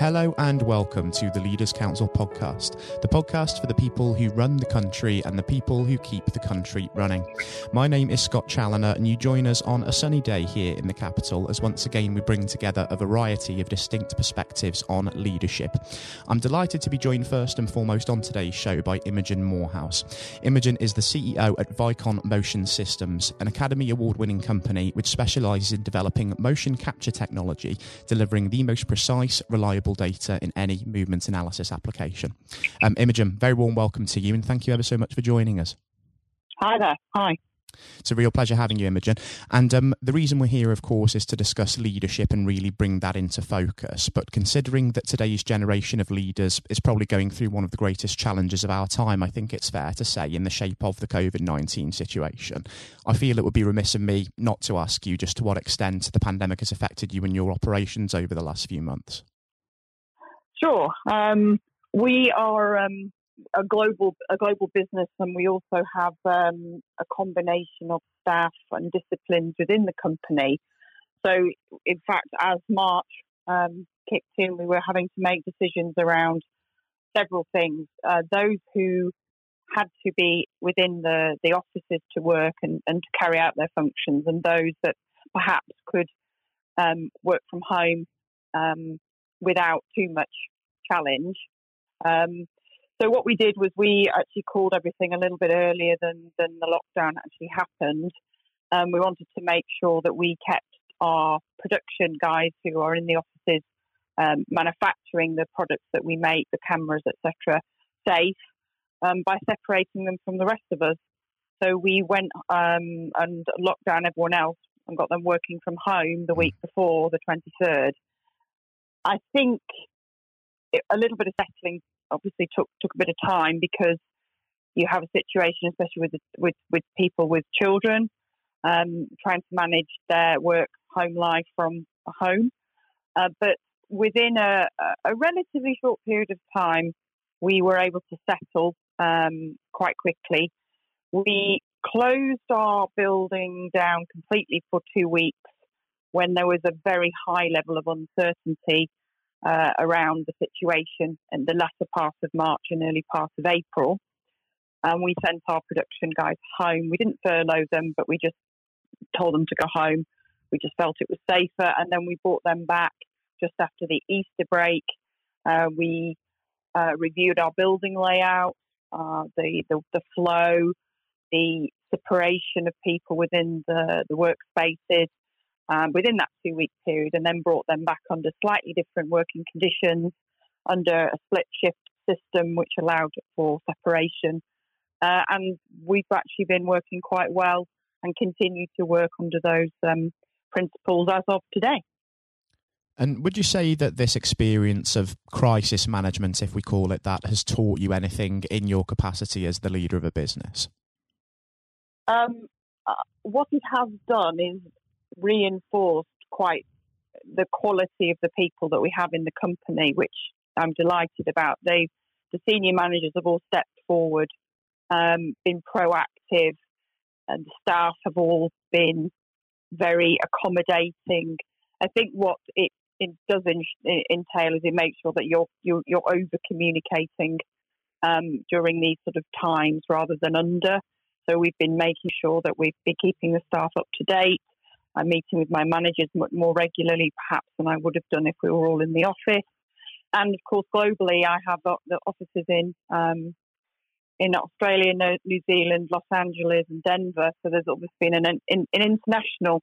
Hello and welcome to the Leaders Council podcast, the podcast for the people who run the country and the people who keep the country running. My name is Scott Challoner, and you join us on a sunny day here in the capital as once again we bring together a variety of distinct perspectives on leadership. I'm delighted to be joined first and foremost on today's show by Imogen Moorhouse. Imogen is the CEO at Vicon Motion Systems, an Academy Award winning company which specialises in developing motion capture technology, delivering the most precise, reliable data in any movement analysis application. Um, Imogen, very warm welcome to you and thank you ever so much for joining us. Hi there. Hi. It's a real pleasure having you, Imogen. And um, the reason we're here, of course, is to discuss leadership and really bring that into focus. But considering that today's generation of leaders is probably going through one of the greatest challenges of our time, I think it's fair to say, in the shape of the COVID 19 situation, I feel it would be remiss of me not to ask you just to what extent the pandemic has affected you and your operations over the last few months. Sure. Um, we are um, a global a global business, and we also have um, a combination of staff and disciplines within the company. So, in fact, as March um, kicked in, we were having to make decisions around several things. Uh, those who had to be within the, the offices to work and, and to carry out their functions, and those that perhaps could um, work from home um, without too much challenge. Um, so what we did was we actually called everything a little bit earlier than, than the lockdown actually happened. Um, we wanted to make sure that we kept our production guys who are in the offices um, manufacturing the products that we make, the cameras, etc., safe um, by separating them from the rest of us. So we went um, and locked down everyone else and got them working from home the week before the 23rd. I think it, a little bit of settling obviously took took a bit of time because you have a situation, especially with with with people with children, um, trying to manage their work home life from home. Uh, but within a, a, relatively short period of time, we were able to settle um, quite quickly. We closed our building down completely for two weeks when there was a very high level of uncertainty uh, around the situation in the latter part of March and early part of April. And we sent our production guys home. We didn't furlough them, but we just told them to go home. We just felt it was safer. And then we brought them back just after the Easter break. Uh, we uh, reviewed our building layout, uh, the, the, the flow, the separation of people within the, the workspaces, um, within that two week period and then brought them back under slightly different working conditions under a split shift system which allowed for separation. Uh, and we've actually been working quite well and continue to work under those um, principles as of today. And would you say that this experience of crisis management, if we call it that, has taught you anything in your capacity as the leader of a business? Um, uh, what it has done is reinforced quite the quality of the people that we have in the company, which I'm delighted about. They, the senior managers have all stepped forward, um, been proactive, and the staff have all been very accommodating. I think what it, it does in, entail is it makes sure that you're you're, you're over communicating um, during these sort of times rather than under. So we've been making sure that we've been keeping the staff up to date. I'm meeting with my managers more regularly, perhaps, than I would have done if we were all in the office. And of course, globally, I have the offices in um, in Australia, New Zealand, Los Angeles, and Denver. So there's obviously been an, an, an international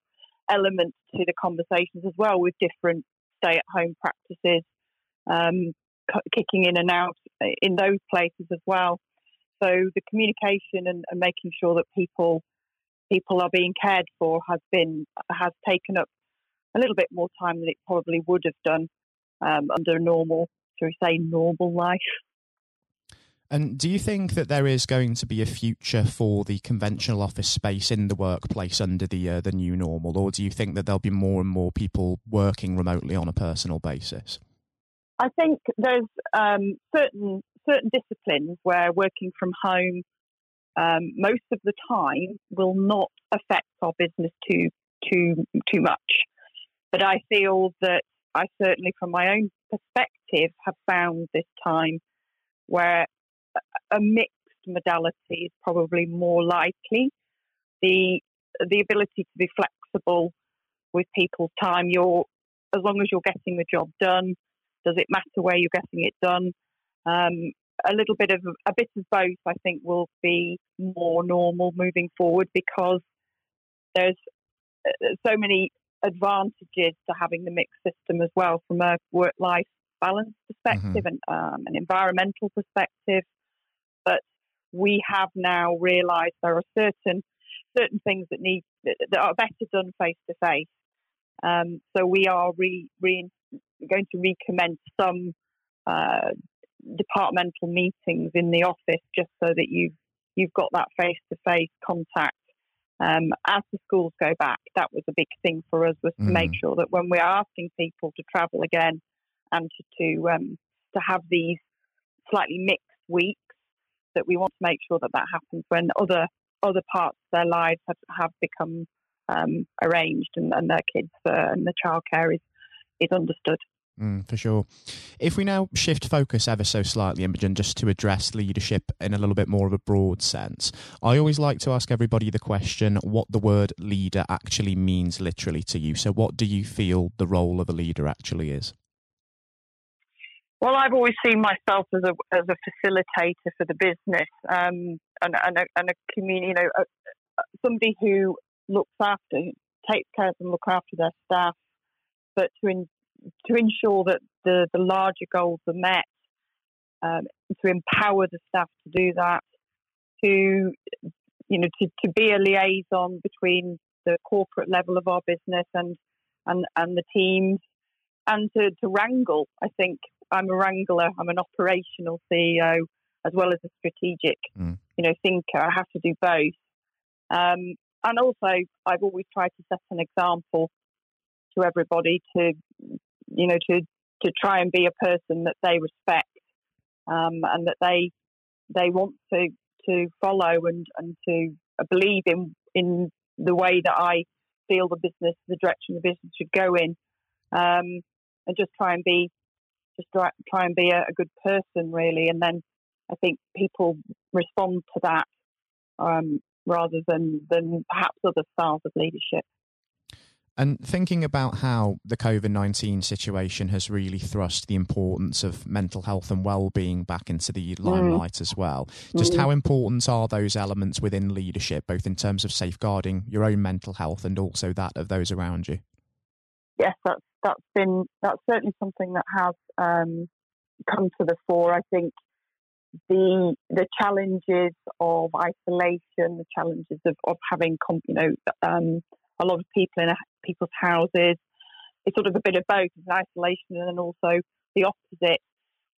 element to the conversations as well, with different stay-at-home practices um, kicking in and out in those places as well. So the communication and, and making sure that people people are being cared for has been has taken up a little bit more time than it probably would have done um, under a normal, shall we say, normal life. And do you think that there is going to be a future for the conventional office space in the workplace under the uh, the new normal, or do you think that there'll be more and more people working remotely on a personal basis? I think there's um, certain certain disciplines where working from home um, most of the time will not affect our business too too too much. But I feel that I certainly, from my own perspective, have found this time where a mixed modality is probably more likely. The the ability to be flexible with people's time. You're as long as you're getting the job done. Does it matter where you're getting it done? Um, a little bit of a bit of both, I think, will be more normal moving forward because there's uh, so many advantages to having the mixed system as well from a work life balance perspective mm-hmm. and um, an environmental perspective. But we have now realised there are certain certain things that need that are better done face to face. So we are re, re, going to recommence some uh, departmental meetings in the office just so that you've you've got that face to face contact. Um, as the schools go back, that was a big thing for us was to mm. make sure that when we're asking people to travel again and to to, um, to have these slightly mixed weeks, that we want to make sure that that happens when other other parts of their lives have, have become um, arranged and, and, their kids uh, and the childcare is is understood. Mm, for sure. If we now shift focus ever so slightly, Imogen, just to address leadership in a little bit more of a broad sense, I always like to ask everybody the question what the word leader actually means literally to you. So, what do you feel the role of a leader actually is? Well, I've always seen myself as a as a facilitator for the business um, and, and, a, and a community, you know, a, somebody who looks after, takes care of and look after their staff, but to in, to ensure that the, the larger goals are met, um, to empower the staff to do that, to you know to, to be a liaison between the corporate level of our business and and, and the teams, and to, to wrangle. I think I'm a wrangler. I'm an operational CEO as well as a strategic, mm. you know, thinker. I have to do both. Um, and also, I've always tried to set an example to everybody to you know, to to try and be a person that they respect um, and that they they want to to follow and and to believe in in the way that I feel the business, the direction the business should go in, um, and just try and be just try, and be a, a, good person really, and then I think people respond to that um, rather than than perhaps other styles of leadership. And thinking about how the COVID 19 situation has really thrust the importance of mental health and well being back into the mm. limelight mm. as well, just mm. how important are those elements within leadership, both in terms of safeguarding your own mental health and also that of those around you? Yes, that's, that's been, that's certainly something that has um, come to the fore. I think the the challenges of isolation, the challenges of, of having, you know, um, a lot of people in people's houses. It's sort of a bit of both, it's an isolation and then also the opposite.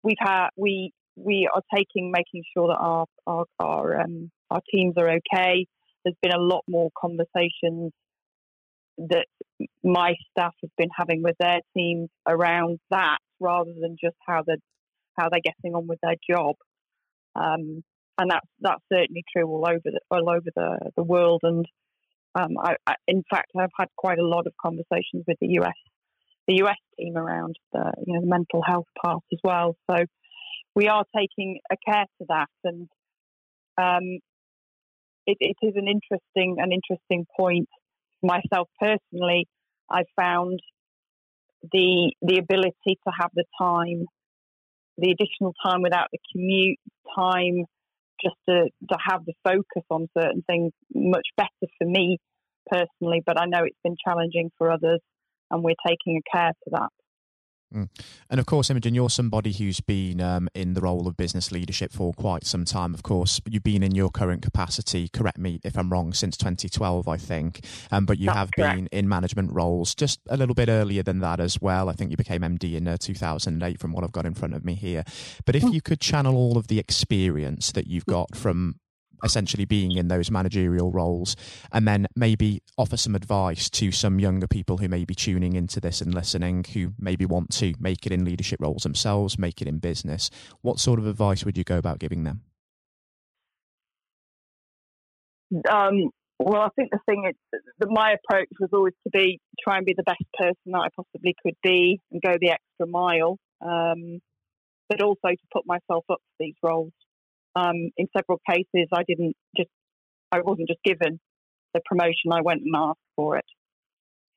We've had we we are taking making sure that our our our, um, our teams are okay. There's been a lot more conversations that my staff have been having with their teams around that, rather than just how they how they're getting on with their job. Um, and that's that's certainly true all over the all over the, the world. And um, I, I, in fact, I've had quite a lot of conversations with the US, the US team around the you know the mental health part as well. So we are taking a care to that, and um, it, it is an interesting an interesting point. Myself personally, I found the the ability to have the time, the additional time without the commute time just to, to have the focus on certain things much better for me personally, but I know it's been challenging for others, and we're taking a care to that. Mm. And of course, Imogen, you're somebody who's been um, in the role of business leadership for quite some time. Of course, you've been in your current capacity, correct me if I'm wrong, since 2012, I think. Um, but you That's have correct. been in management roles just a little bit earlier than that as well. I think you became MD in uh, 2008, from what I've got in front of me here. But if mm. you could channel all of the experience that you've got from essentially being in those managerial roles and then maybe offer some advice to some younger people who may be tuning into this and listening who maybe want to make it in leadership roles themselves make it in business what sort of advice would you go about giving them um, Well, I think the thing is that my approach was always to be try and be the best person that I possibly could be and go the extra mile, um, but also to put myself up for these roles. Um, in several cases, I didn't just I wasn't just given the promotion; I went and asked for it.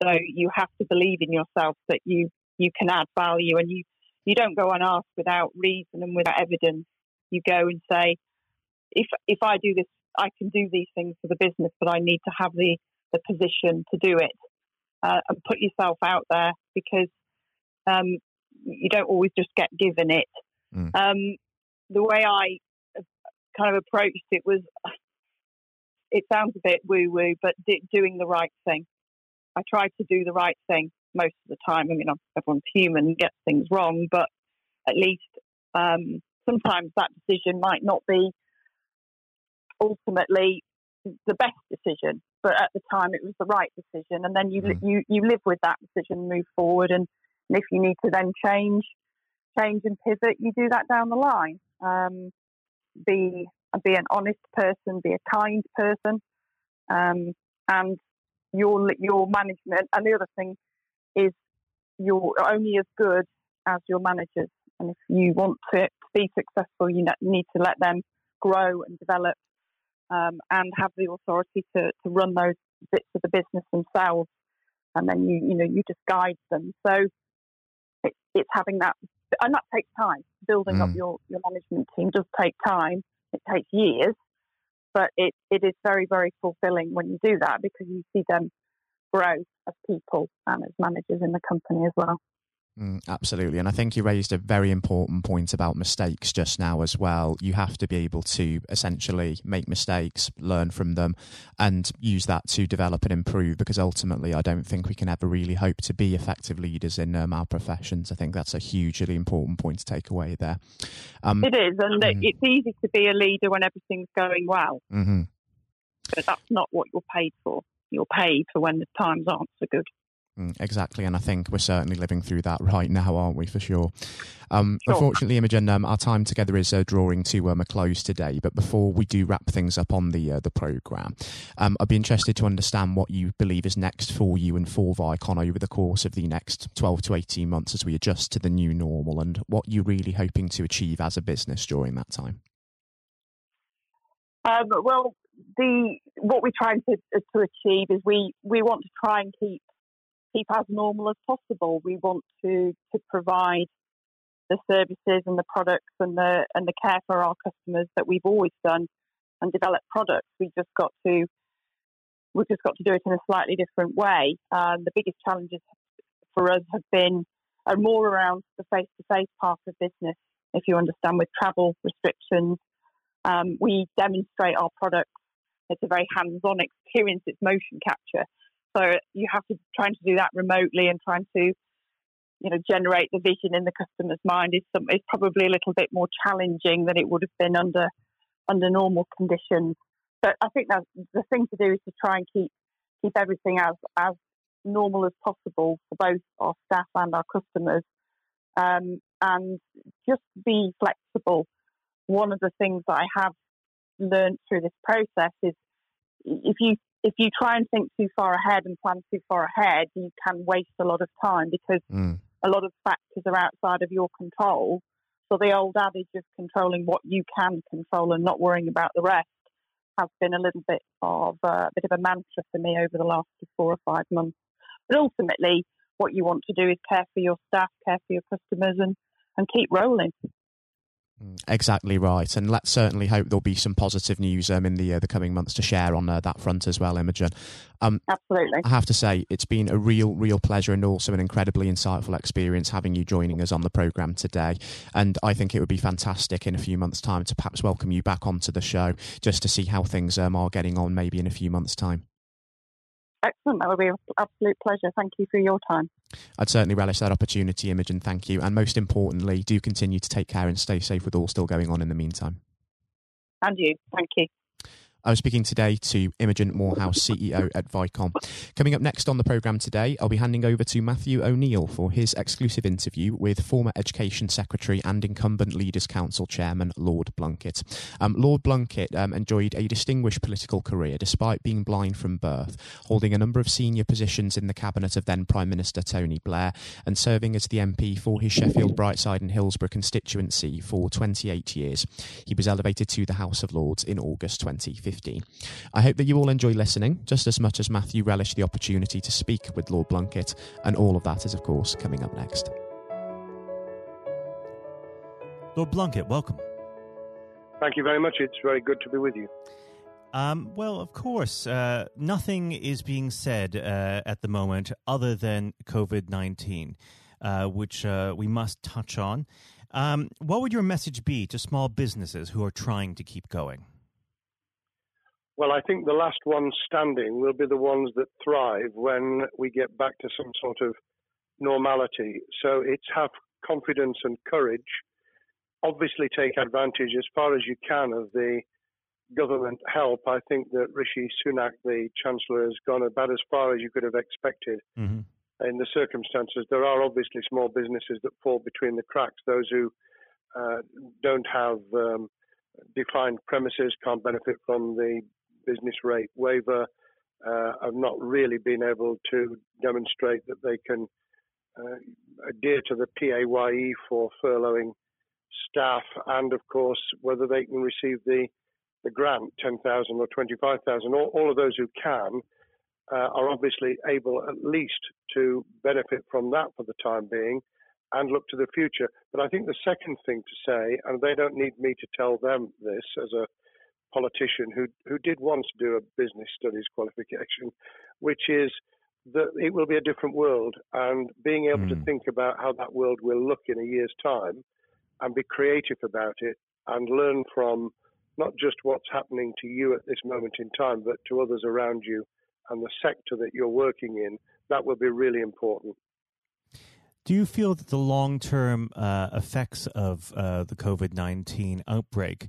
So you have to believe in yourself that you you can add value, and you you don't go and ask without reason and without evidence. You go and say, if if I do this, I can do these things for the business, but I need to have the the position to do it uh, and put yourself out there because um, you don't always just get given it. Mm. Um, the way I kind of approached it was, it sounds a bit woo woo, but doing the right thing. I tried to do the right thing most of the time. I mean, everyone's human and gets things wrong, but at least um, sometimes that decision might not be ultimately the best decision, but at the time it was the right decision. And then you mm. you you live with that decision, move forward, and, and, if you need to then change, change and pivot, you do that down the line. Um, be be an honest person, be a kind person, um, and your your management. And the other thing is you're only as good as your managers. And if you want to be successful, you need to let them grow and develop um, and have the authority to, to run those bits of the business themselves. And then you, you know, you just guide them. So it, it's having that, and that takes time. Building mm. up your, your management team does take time. It takes years, but it, it is very, very fulfilling when you do that because you see them grow as people and as managers in the company as well. Mm, absolutely. And I think you raised a very important point about mistakes just now as well. You have to be able to essentially make mistakes, learn from them, and use that to develop and improve because ultimately, I don't think we can ever really hope to be effective leaders in um, our professions. I think that's a hugely important point to take away there. Um, it is. And mm, it's easy to be a leader when everything's going well. Mm-hmm. But that's not what you're paid for. You're paid for when the times aren't so good. Mm, exactly, and I think we're certainly living through that right now, aren't we? For sure. Um, sure. Unfortunately, Imogen, um, our time together is uh, drawing to um, a close today. But before we do wrap things up on the uh, the program, um, I'd be interested to understand what you believe is next for you and for Vicon over the course of the next twelve to eighteen months as we adjust to the new normal, and what you're really hoping to achieve as a business during that time. Um, well, the what we're trying to to achieve is we we want to try and keep keep as normal as possible. We want to to provide the services and the products and the and the care for our customers that we've always done and develop products. We just got to we've just got to do it in a slightly different way. Um, the biggest challenges for us have been are more around the face to face part of business. If you understand, with travel restrictions, um, we demonstrate our products. It's a very hands on experience. It's motion capture. So you have to trying to do that remotely and trying to, you know, generate the vision in the customer's mind is some is probably a little bit more challenging than it would have been under under normal conditions. But I think that the thing to do is to try and keep keep everything as as normal as possible for both our staff and our customers, um, and just be flexible. One of the things that I have learned through this process is if you if you try and think too far ahead and plan too far ahead, you can waste a lot of time because mm. a lot of factors are outside of your control. So the old adage of controlling what you can control and not worrying about the rest has been a little bit of uh, a bit of a mantra for me over the last four or five months. But ultimately, what you want to do is care for your staff, care for your customers, and and keep rolling. Exactly right, and let's certainly hope there'll be some positive news um, in the uh, the coming months to share on uh, that front as well, Imogen. Um, Absolutely, I have to say it's been a real, real pleasure and also an incredibly insightful experience having you joining us on the program today. And I think it would be fantastic in a few months' time to perhaps welcome you back onto the show just to see how things um, are getting on, maybe in a few months' time. Excellent. That would be an absolute pleasure. Thank you for your time. I'd certainly relish that opportunity, Imogen. Thank you. And most importantly, do continue to take care and stay safe with all still going on in the meantime. And you. Thank you. I'm speaking today to Imogen Moorhouse, CEO at Vicon. Coming up next on the programme today, I'll be handing over to Matthew O'Neill for his exclusive interview with former Education Secretary and incumbent Leaders Council Chairman Lord Blunkett. Um, Lord Blunkett um, enjoyed a distinguished political career despite being blind from birth, holding a number of senior positions in the cabinet of then Prime Minister Tony Blair and serving as the MP for his Sheffield, Brightside, and Hillsborough constituency for 28 years. He was elevated to the House of Lords in August 2015. I hope that you all enjoy listening just as much as Matthew relished the opportunity to speak with Lord Blunkett, and all of that is, of course, coming up next. Lord Blunkett, welcome. Thank you very much. It's very good to be with you. Um, well, of course, uh, nothing is being said uh, at the moment other than COVID 19, uh, which uh, we must touch on. Um, what would your message be to small businesses who are trying to keep going? Well, I think the last ones standing will be the ones that thrive when we get back to some sort of normality. So it's have confidence and courage. Obviously, take advantage as far as you can of the government help. I think that Rishi Sunak, the Chancellor, has gone about as far as you could have expected mm-hmm. in the circumstances. There are obviously small businesses that fall between the cracks, those who uh, don't have um, defined premises, can't benefit from the business rate waiver uh, have not really been able to demonstrate that they can uh, adhere to the PAYE for furloughing staff, and of course whether they can receive the the grant, 10,000 or 25,000. All, all, of those who can uh, are obviously able at least to benefit from that for the time being and look to the future. But I think the second thing to say, and they don't need me to tell them this as a politician who who did once do a business studies qualification, which is that it will be a different world, and being able mm. to hmm. think about how that world will look in a year's time, and be creative about it, and learn from not just what's happening to you at this moment in time, but to others around you and the sector that you're working in, that will be really important. Do you feel that the long term uh, effects of uh, the COVID 19 outbreak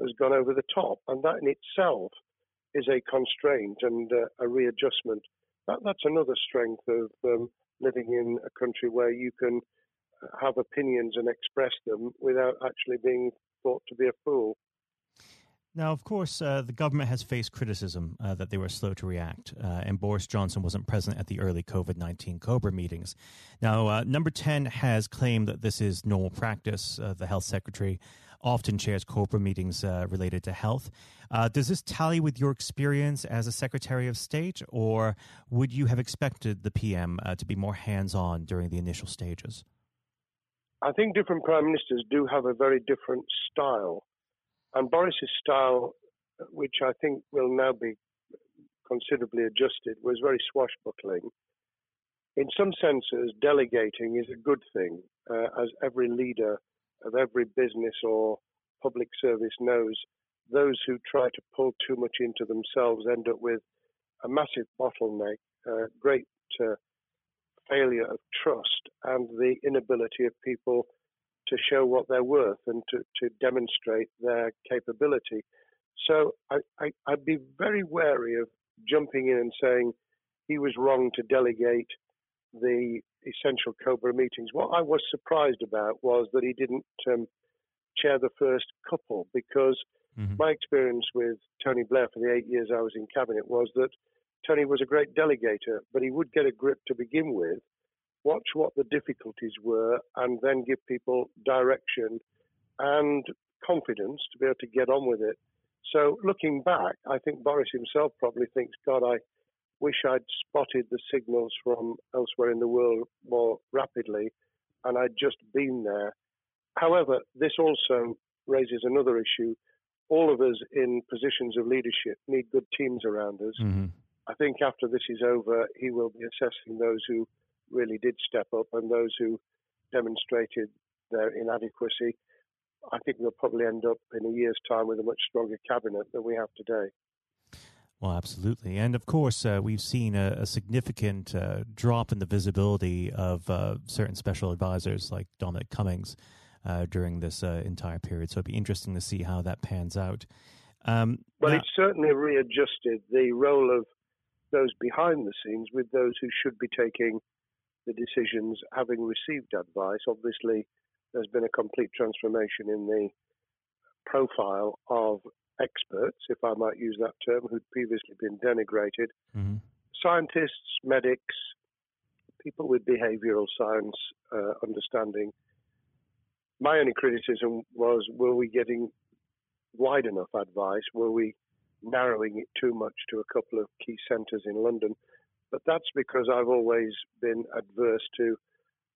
has gone over the top. And that in itself is a constraint and uh, a readjustment. That, that's another strength of um, living in a country where you can have opinions and express them without actually being thought to be a fool. Now, of course, uh, the government has faced criticism uh, that they were slow to react, uh, and Boris Johnson wasn't present at the early COVID 19 COBRA meetings. Now, uh, number 10 has claimed that this is normal practice. Uh, the health secretary often chairs COBRA meetings uh, related to health. does this tally with your experience as a Secretary of State, or would you have expected the PM to be more hands on during the initial stages? I think different prime ministers do have a very different style. And Boris's style, which I think will now be considerably adjusted, was very swashbuckling. In some senses, delegating is a good thing, uh, as every leader of every business or public service knows. Those who try to pull too much into themselves end up with a massive bottleneck, great uh, failure of trust and the inability of people to show what they're worth and to, to demonstrate their capability. So I, I, I'd be very wary of jumping in and saying he was wrong to delegate the essential Cobra meetings. What I was surprised about was that he didn't um, chair the first couple because mm-hmm. my experience with Tony Blair for the eight years I was in cabinet was that Tony was a great delegator, but he would get a grip to begin with, watch what the difficulties were, and then give people direction and confidence to be able to get on with it. So looking back, I think Boris himself probably thinks, God, I wish I'd spotted the signals from elsewhere in the world more rapidly and I'd just been there. However, this also raises another issue. All of us in positions of leadership need good teams around us. Mm-hmm. I think after this is over, he will be assessing those who really did step up and those who demonstrated their inadequacy. I think we'll probably end up in a year's time with a much stronger cabinet than we have today. Well, absolutely. And of course, uh, we've seen a, a significant uh, drop in the visibility of uh, certain special advisors like Dominic Cummings uh, during this uh, entire period. So it'd be interesting to see how that pans out. Um, well, now- it's certainly readjusted the role of those behind the scenes with those who should be taking the decisions having received advice. Obviously, there's been a complete transformation in the profile of experts, if I might use that term, who'd previously been denigrated. Mm-hmm. Scientists, medics, people with behavioral science uh, understanding. My only criticism was were we getting wide enough advice? Were we narrowing it too much to a couple of key centres in London. But that's because I've always been adverse to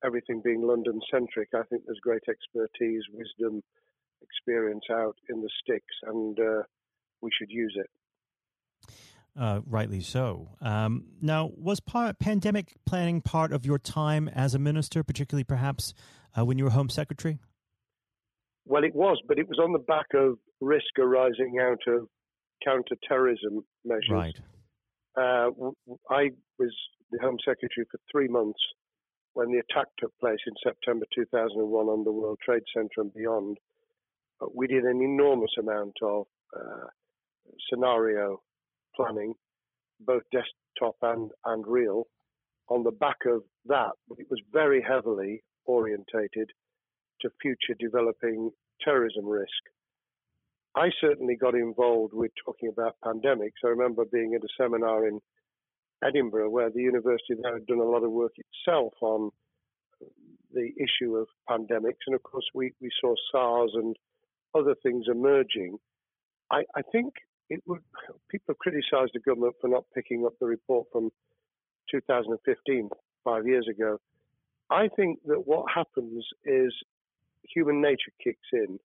everything being London centric. I think there's great expertise, wisdom, experience out in the sticks, and uh, we should use it. Uh, rightly so. Um, now, was part, pandemic planning part of your time as a minister, particularly perhaps uh, when you were Home Secretary? Well, it was, but it was on the back of risk arising out of counter-terrorism measures. Right. Uh, I was the Home Secretary for three months when the attack took place in September 2001 on the World Trade Center and beyond. We did an enormous amount of uh, scenario planning, both desktop and, and real. On the back of that, it was very heavily orientated to future developing terrorism risk. I certainly got involved with talking about pandemics. I remember being at a seminar in Edinburgh where the university there had done a lot of work itself on the issue of pandemics. And of course, we, we saw SARS and other things emerging. I, I think it would, people have criticized the government for not picking up the report from 2015, five years ago. I think that what happens is human nature kicks in,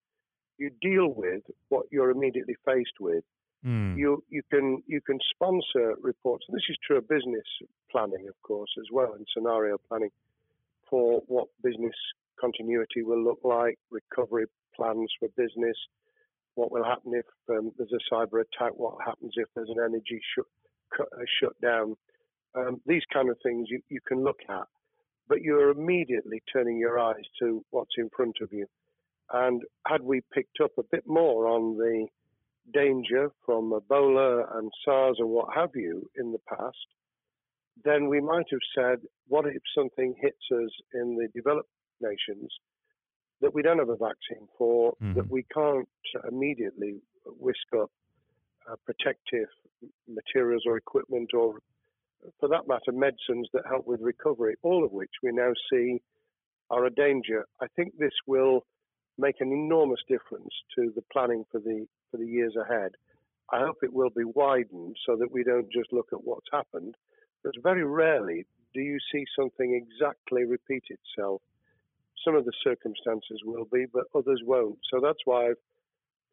you deal with what you're immediately faced with. Mm. You you can you can sponsor reports. This is true of business planning, of course, as well, and scenario planning for what business continuity will look like, recovery plans for business, what will happen if um, there's a cyber attack, what happens if there's an energy sh- shutdown. Um, these kind of things you, you can look at, but you're immediately turning your eyes to what's in front of you. And had we picked up a bit more on the danger from Ebola and SARS and what have you in the past, then we might have said, what if something hits us in the developed nations that we don't have a vaccine for, mm-hmm. that we can't immediately whisk up uh, protective materials or equipment or, for that matter, medicines that help with recovery, all of which we now see are a danger. I think this will make an enormous difference to the planning for the for the years ahead. I hope it will be widened so that we don't just look at what's happened, but very rarely do you see something exactly repeat itself. Some of the circumstances will be, but others won't. So that's why I've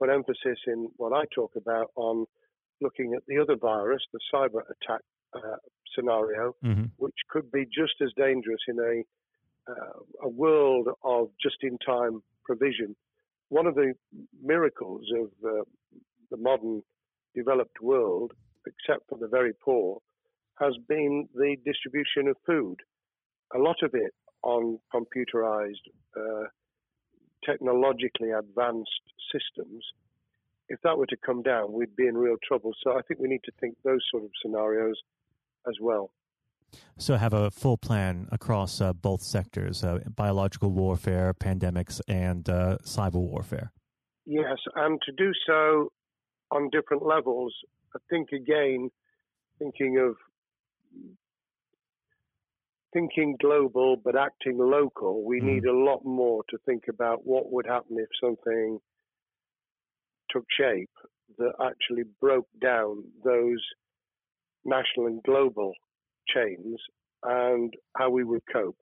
put emphasis in what I talk about on looking at the other virus, the cyber attack uh, scenario, mm-hmm. which could be just as dangerous in a uh, a world of just-in-time provision. One of the miracles of uh, the modern developed world, except for the very poor, has been the distribution of food. A lot of it on computerized, uh, technologically advanced systems. If that were to come down, we'd be in real trouble. So I think we need to think those sort of scenarios as well. So, have a full plan across uh, both sectors uh, biological warfare, pandemics, and uh, cyber warfare. Yes, and to do so on different levels. I think, again, thinking of thinking global but acting local, we mm. need a lot more to think about what would happen if something took shape that actually broke down those national and global chains and how we would cope.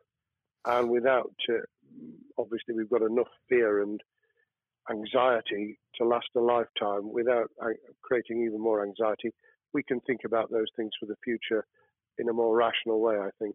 And without, uh, obviously, we've got enough fear and anxiety to last a lifetime without uh, creating even more anxiety. We can think about those things for the future in a more rational way, I think.